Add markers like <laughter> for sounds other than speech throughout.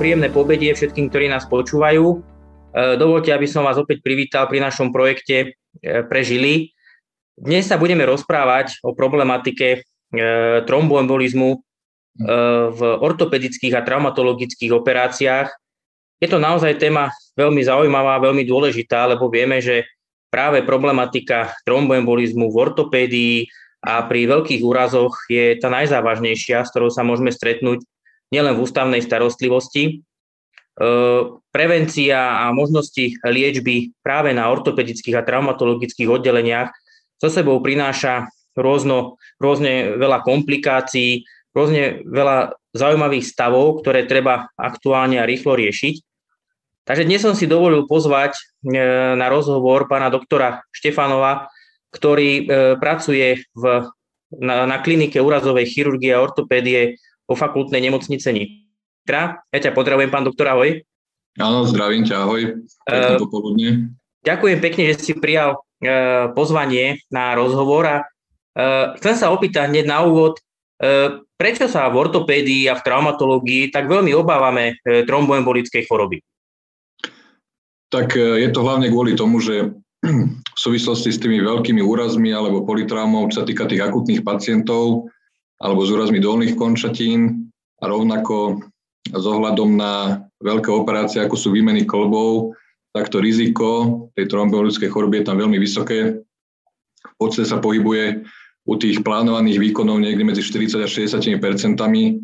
príjemné pobedie všetkým, ktorí nás počúvajú. E, dovolte, aby som vás opäť privítal pri našom projekte e, Prežili. Dnes sa budeme rozprávať o problematike e, tromboembolizmu v ortopedických a traumatologických operáciách. Je to naozaj téma veľmi zaujímavá, veľmi dôležitá, lebo vieme, že práve problematika tromboembolizmu v ortopédii a pri veľkých úrazoch je tá najzávažnejšia, s ktorou sa môžeme stretnúť nielen v ústavnej starostlivosti. E, prevencia a možnosti liečby práve na ortopedických a traumatologických oddeleniach so sebou prináša rôzno, rôzne veľa komplikácií, rôzne veľa zaujímavých stavov, ktoré treba aktuálne a rýchlo riešiť. Takže dnes som si dovolil pozvať e, na rozhovor pána doktora Štefanova, ktorý e, pracuje v, na, na klinike úrazovej chirurgie a ortopédie vo fakultnej nemocnice Nitra. Ja ťa pozdravujem, pán doktor, ahoj. Áno, zdravím ťa, ahoj. Pekné uh, popoludne. Ďakujem pekne, že si prijal uh, pozvanie na rozhovor a uh, chcem sa opýtať hneď na úvod, uh, prečo sa v ortopédii a v traumatológii tak veľmi obávame uh, tromboembolickej choroby? Tak uh, je to hlavne kvôli tomu, že <clears throat> v súvislosti s tými veľkými úrazmi alebo politraumou, čo sa týka tých akutných pacientov, alebo s úrazmi dolných končatín a rovnako s ohľadom na veľké operácie, ako sú výmeny klbov, tak to riziko tej tromboembolickej choroby je tam veľmi vysoké. V podstate sa pohybuje u tých plánovaných výkonov niekde medzi 40 až 60 percentami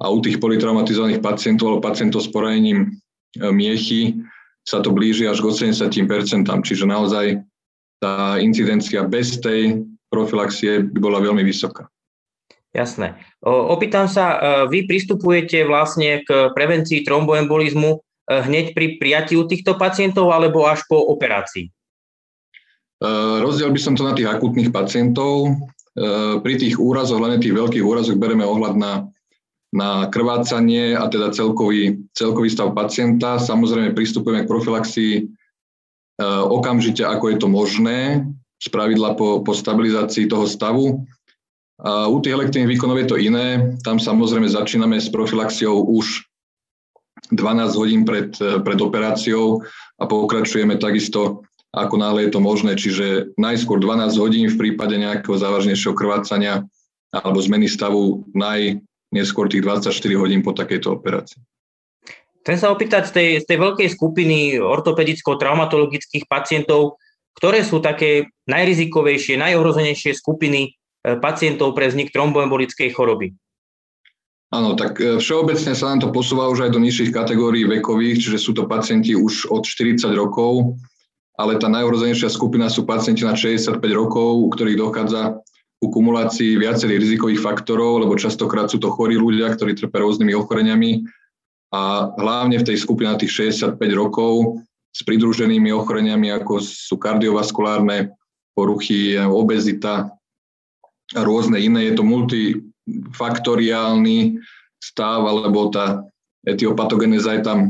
a u tých politraumatizovaných pacientov alebo pacientov s poranením e, miechy sa to blíži až k 80 percentám. Čiže naozaj tá incidencia bez tej profilaxie by bola veľmi vysoká. Jasné. Opýtam sa, e, vy pristupujete vlastne k prevencii tromboembolizmu e, hneď pri prijatí u týchto pacientov alebo až po operácii? E, rozdiel by som to na tých akutných pacientov. Pri tých úrazoch, hlavne tých veľkých úrazoch, bereme ohľad na, na krvácanie a teda celkový, celkový stav pacienta. Samozrejme pristupujeme k profilaxii okamžite, ako je to možné, z pravidla po, po stabilizácii toho stavu. A u tých elektívnych výkonov je to iné. Tam samozrejme začíname s profilaxiou už 12 hodín pred, pred operáciou a pokračujeme takisto ako náhle je to možné, čiže najskôr 12 hodín v prípade nejakého závažnejšieho krvácania alebo zmeny stavu najneskôr tých 24 hodín po takejto operácii. Chcem sa opýtať z tej, z tej veľkej skupiny ortopedicko-traumatologických pacientov, ktoré sú také najrizikovejšie, najohrozenejšie skupiny pacientov pre vznik tromboembolickej choroby? Áno, tak e, všeobecne sa nám to posúva už aj do nižších kategórií vekových, čiže sú to pacienti už od 40 rokov, ale tá najohrozenejšia skupina sú pacienti na 65 rokov, u ktorých dochádza ku kumulácii viacerých rizikových faktorov, lebo častokrát sú to chorí ľudia, ktorí trpia rôznymi ochoreniami a hlavne v tej skupine tých 65 rokov s pridruženými ochoreniami, ako sú kardiovaskulárne poruchy, obezita, rôzne iné. Je to multifaktoriálny stav, alebo tá etiopatogeneza je tam e,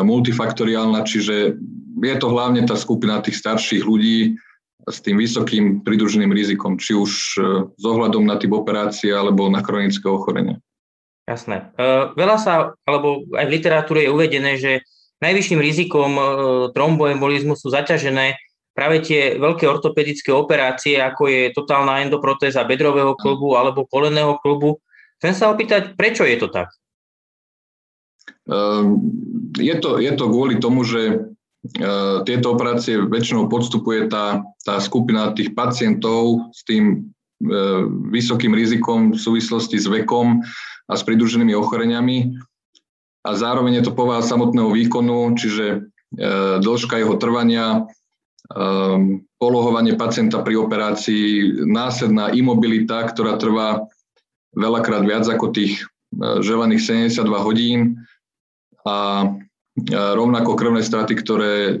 multifaktoriálna, čiže je to hlavne tá skupina tých starších ľudí s tým vysokým pridruženým rizikom, či už e, s ohľadom na typ operácie alebo na chronické ochorenie. Jasné. E, veľa sa, alebo aj v literatúre je uvedené, že najvyšším rizikom tromboembolizmu sú zaťažené práve tie veľké ortopedické operácie, ako je totálna endoprotéza bedrového klubu alebo koleného klubu. Chcem sa opýtať, prečo je to tak? Ehm, je to, je to kvôli tomu, že e, tieto operácie väčšinou podstupuje tá, tá skupina tých pacientov s tým e, vysokým rizikom v súvislosti s vekom a s pridruženými ochoreniami. A zároveň je to povaha samotného výkonu, čiže e, dĺžka jeho trvania, polohovanie pacienta pri operácii, následná imobilita, ktorá trvá veľakrát viac ako tých uh, želaných 72 hodín a rovnako krvné straty, ktoré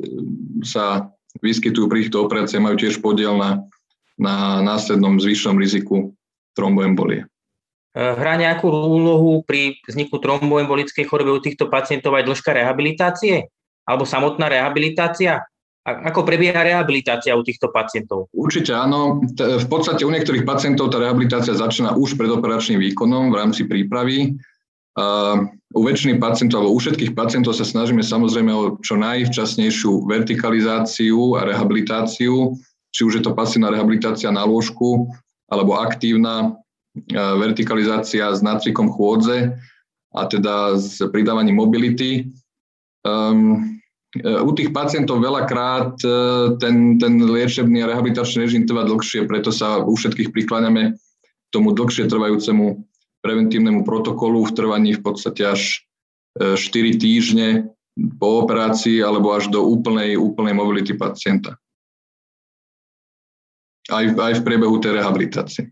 sa vyskytujú pri týchto operáciách, majú tiež podiel na, na následnom zvyšnom riziku tromboembolie. Hrá nejakú úlohu pri vzniku tromboembolickej choroby u týchto pacientov aj dĺžka rehabilitácie? Alebo samotná rehabilitácia? Ako prebieha rehabilitácia u týchto pacientov? Určite áno. V podstate u niektorých pacientov tá rehabilitácia začína už pred operačným výkonom v rámci prípravy u väčšiny pacientov, alebo u všetkých pacientov sa snažíme samozrejme o čo najvčasnejšiu vertikalizáciu a rehabilitáciu, či už je to pasívna rehabilitácia na lôžku, alebo aktívna vertikalizácia s nácvikom chôdze a teda s pridávaním mobility. Um, u tých pacientov veľakrát e, ten, ten liečebný a rehabilitačný režim trvá dlhšie, preto sa u všetkých prikláňame k tomu dlhšie trvajúcemu preventívnemu protokolu v trvaní v podstate až 4 e, týždne po operácii alebo až do úplnej, úplnej mobility pacienta. Aj, aj v priebehu tej rehabilitácie.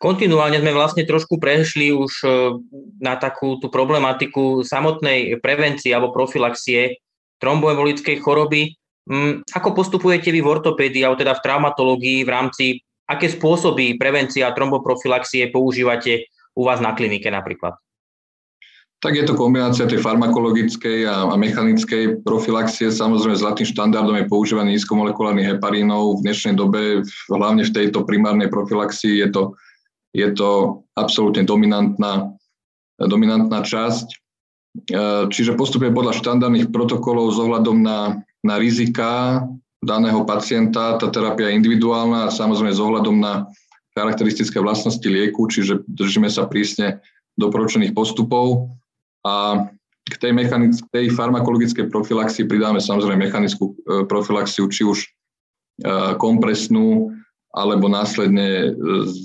Kontinuálne sme vlastne trošku prešli už e, na takú tú problematiku samotnej prevencie alebo profilaxie tromboembolickej choroby. Mm, ako postupujete vy v ortopédii, alebo teda v traumatológii v rámci, aké spôsoby prevencia a tromboprofilaxie používate u vás na klinike napríklad? Tak je to kombinácia tej farmakologickej a mechanickej profilaxie. Samozrejme, zlatým štandardom je používanie nízkomolekulárnych heparínov. V dnešnej dobe, hlavne v tejto primárnej profilaxii, je to je to absolútne dominantná, dominantná časť. E, čiže postupuje podľa štandardných protokolov s ohľadom na, na rizika daného pacienta. Tá terapia je individuálna a samozrejme s ohľadom na charakteristické vlastnosti lieku, čiže držíme sa prísne doporučených postupov a k tej, tej farmakologickej profilaxii pridáme samozrejme mechanickú e, profilaxiu, či už e, kompresnú, alebo následne e,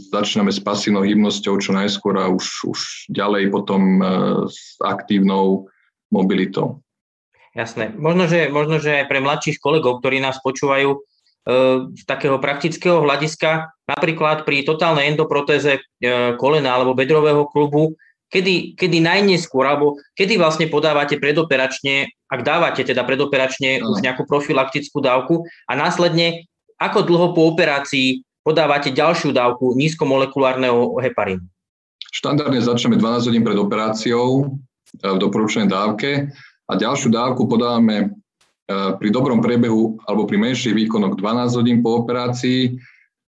začíname s pasívnou hybnosťou čo najskôr a už, už ďalej potom e, s aktívnou mobilitou. Jasné. Možno že, možno, že aj pre mladších kolegov, ktorí nás počúvajú, e, z takého praktického hľadiska, napríklad pri totálnej endoprotéze kolena alebo bedrového klubu, kedy, kedy najneskôr, alebo kedy vlastne podávate predoperačne, ak dávate teda predoperačne už nejakú profilaktickú dávku a následne ako dlho po operácii podávate ďalšiu dávku nízkomolekulárneho heparínu? Štandardne začneme 12 hodín pred operáciou e, v doporučenej dávke a ďalšiu dávku podávame e, pri dobrom priebehu alebo pri menších výkonoch 12 hodín po operácii, e,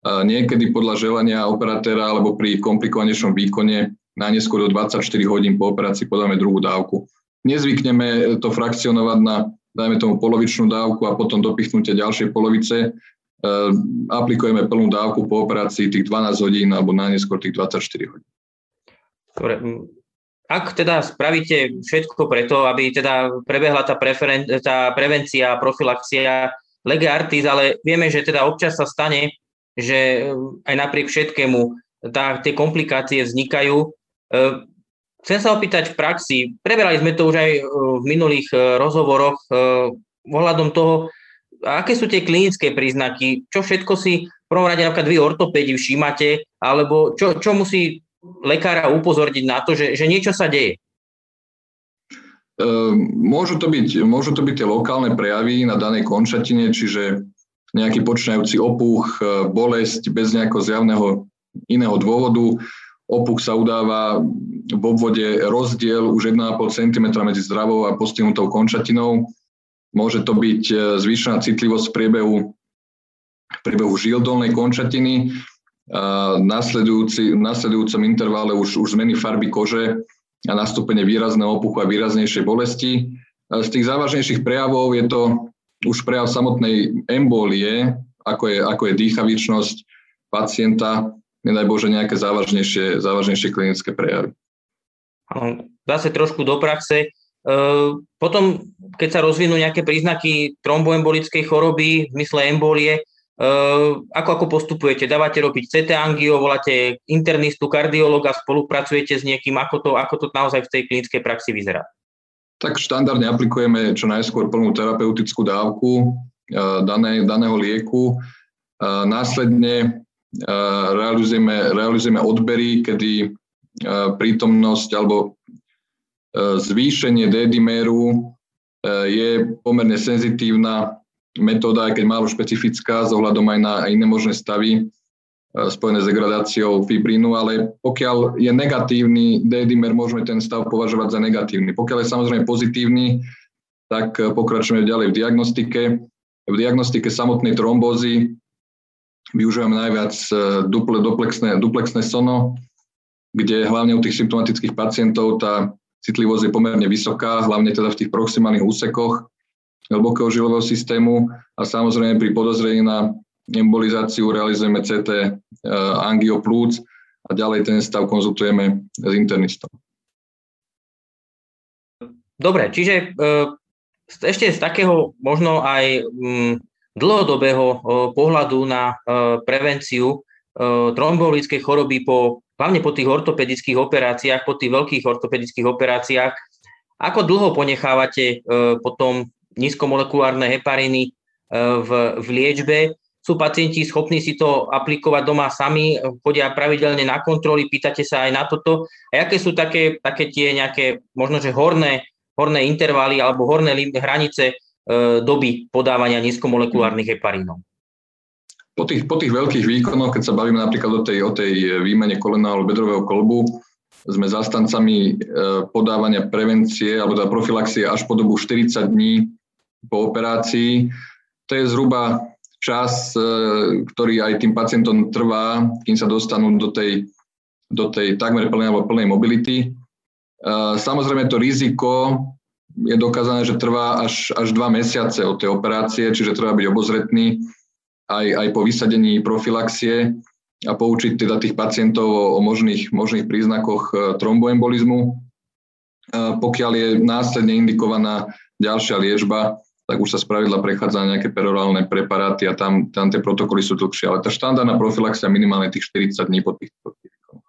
niekedy podľa želania operatéra alebo pri komplikovanejšom výkone najneskôr do 24 hodín po operácii podáme druhú dávku. Nezvykneme to frakcionovať na, dajme tomu, polovičnú dávku a potom dopichnutie ďalšej polovice, aplikujeme plnú dávku po operácii tých 12 hodín alebo najneskôr tých 24 hodín. Dobre. Ak teda spravíte všetko preto, aby teda prebehla tá, preferen- tá prevencia, profilaxia lege artis, ale vieme, že teda občas sa stane, že aj napriek všetkému tá, tie komplikácie vznikajú. Ehm, chcem sa opýtať v praxi, preberali sme to už aj v minulých rozhovoroch ohľadom toho, aké sú tie klinické príznaky? Čo všetko si v prvom rade napríklad vy ortopédi všímate? Alebo čo, čo musí lekára upozorniť na to, že, že niečo sa deje? Ehm, môžu to, byť, môžu to byť tie lokálne prejavy na danej končatine, čiže nejaký počínajúci opuch, e, bolesť bez nejakého zjavného iného dôvodu. Opuch sa udáva v obvode rozdiel už 1,5 cm medzi zdravou a postihnutou končatinou. Môže to byť e, zvýšená citlivosť v priebehu, v priebehu žil dolnej končatiny, nasledujúci, v nasledujúcom intervále už, už zmeny farby kože a nastúpenie výrazného opuchu a výraznejšej bolesti. A z tých závažnejších prejavov je to už prejav samotnej embolie, ako je, ako je dýchavičnosť pacienta, nedaj Bože nejaké závažnejšie, závažnejšie klinické prejavy. Zase trošku do praxe. Ehm, potom, keď sa rozvinú nejaké príznaky tromboembolickej choroby v zmysle embolie, ehm, ako, ako postupujete? Dávate robiť CT angio, voláte internistu, kardiologa, spolupracujete s niekým, ako to, ako to naozaj v tej klinickej praxi vyzerá? Tak štandardne aplikujeme čo najskôr plnú terapeutickú dávku ehm, dané, daného lieku. Následne realizujeme, realizujeme odbery, kedy prítomnosť alebo E, zvýšenie D-dimeru e, je pomerne senzitívna metóda, aj keď málo špecifická, s ohľadom aj na iné možné stavy e, spojené s degradáciou fibrínu, ale pokiaľ je negatívny D-dimer, môžeme ten stav považovať za negatívny. Pokiaľ je samozrejme pozitívny, tak pokračujeme ďalej v diagnostike. V diagnostike samotnej trombózy využívame najviac duple, duplexné, duplexné sono, kde hlavne u tých symptomatických pacientov tá citlivosť je pomerne vysoká, hlavne teda v tých proximálnych úsekoch hlbokého žilového systému a samozrejme pri podozrení na embolizáciu realizujeme CT e, angioplúc a ďalej ten stav konzultujeme s internistom. Dobre, čiže e, ešte z takého možno aj mm, dlhodobého pohľadu na prevenciu trombolickej choroby po, hlavne po tých ortopedických operáciách, po tých veľkých ortopedických operáciách, ako dlho ponechávate potom nízkomolekulárne hepariny v, v liečbe? Sú pacienti schopní si to aplikovať doma sami, chodia pravidelne na kontroly, pýtate sa aj na toto. A aké sú také, také tie nejaké, možno že horné, horné intervaly alebo horné hranice doby podávania nízkomolekulárnych heparínov. Po tých, po tých veľkých výkonoch, keď sa bavíme napríklad o tej, o tej výmene kolena alebo bedrového kolbu, sme zastancami e, podávania prevencie alebo teda profilaxie až po dobu 40 dní po operácii. To je zhruba čas, e, ktorý aj tým pacientom trvá, kým sa dostanú do tej, do tej takmer plnej alebo plnej mobility. Samozrejme to riziko je dokázané, že trvá až, až dva mesiace od tej operácie, čiže treba byť obozretný aj, aj po vysadení profilaxie a poučiť teda tých pacientov o, o možných, možných príznakoch e, tromboembolizmu. E, pokiaľ je následne indikovaná ďalšia liečba, tak už sa spravidla prechádza na nejaké perorálne preparáty a tam, tam tie protokoly sú dlhšie. Ale tá štandardná profilaxia minimálne tých 40 dní po tých protifikoch.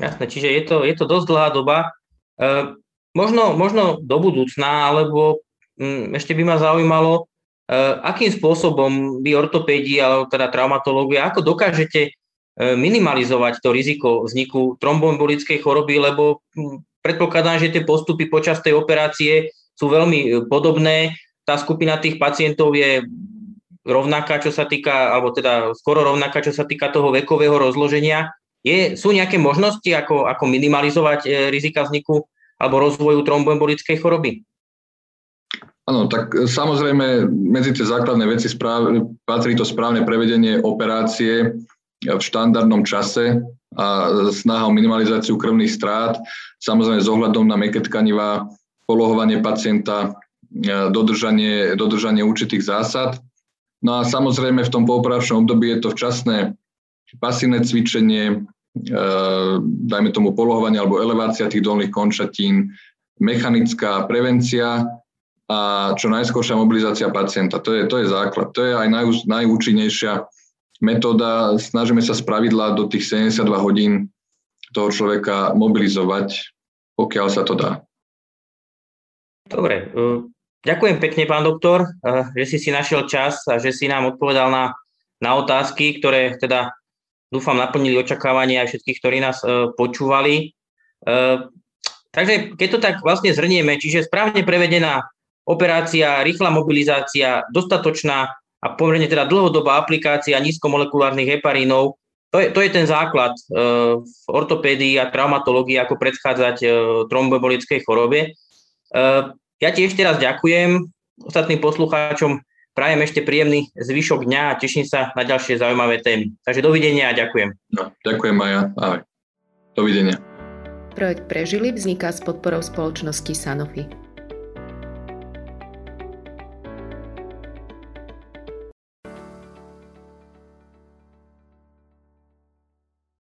Jasné, čiže je to, je to dosť dlhá doba. E, Možno, možno do budúcna, alebo m, mm, ešte by ma zaujímalo, akým spôsobom vy ortopédi, alebo teda traumatológia, ako dokážete uh, minimalizovať to riziko vzniku tromboembolickej choroby, lebo m, mm, predpokladám, že tie postupy počas tej operácie sú veľmi e, podobné. Tá skupina tých pacientov je rovnaká, čo sa týka, alebo teda skoro rovnaká, čo sa týka toho vekového rozloženia. Je, sú nejaké možnosti, ako, ako minimalizovať rizika vzniku alebo rozvoju tromboembolickej choroby? Áno, tak e, samozrejme medzi tie základné veci správ, patrí to správne prevedenie operácie v štandardnom čase a snaha o minimalizáciu krvných strát, samozrejme s ohľadom na meké tkanivá, polohovanie pacienta, e, dodržanie, dodržanie určitých zásad. No a samozrejme v tom pooperačnom období je to včasné pasívne cvičenie, dajme tomu polohovanie alebo elevácia tých dolných končatín, mechanická prevencia a čo najskôršia mobilizácia pacienta. To je, to je základ. To je aj naj, najúčinnejšia metóda. Snažíme sa spravidla do tých 72 hodín toho človeka mobilizovať, pokiaľ sa to dá. Dobre, eh, ďakujem pekne, pán doktor, eh, že si si našiel čas a že si nám odpovedal na, na otázky, ktoré teda dúfam naplnili očakávania aj všetkých, ktorí nás e, počúvali. Takže keď to tak vlastne zhrnieme, čiže správne prevedená operácia, rýchla mobilizácia, dostatočná a pomerne teda dlhodobá aplikácia nízkomolekulárnych heparínov, to je, to je ten základ e, v ortopédii a traumatológii, ako predchádzať trombobolickej chorobe. Ja ti ešte raz ďakujem ostatným poslucháčom Prajem ešte príjemný zvyšok dňa a teším sa na ďalšie zaujímavé témy. Takže dovidenia a ďakujem. No, ďakujem Maja. Ahoj. Dovidenia. Projekt Prežili vzniká s podporou spoločnosti Sanofi.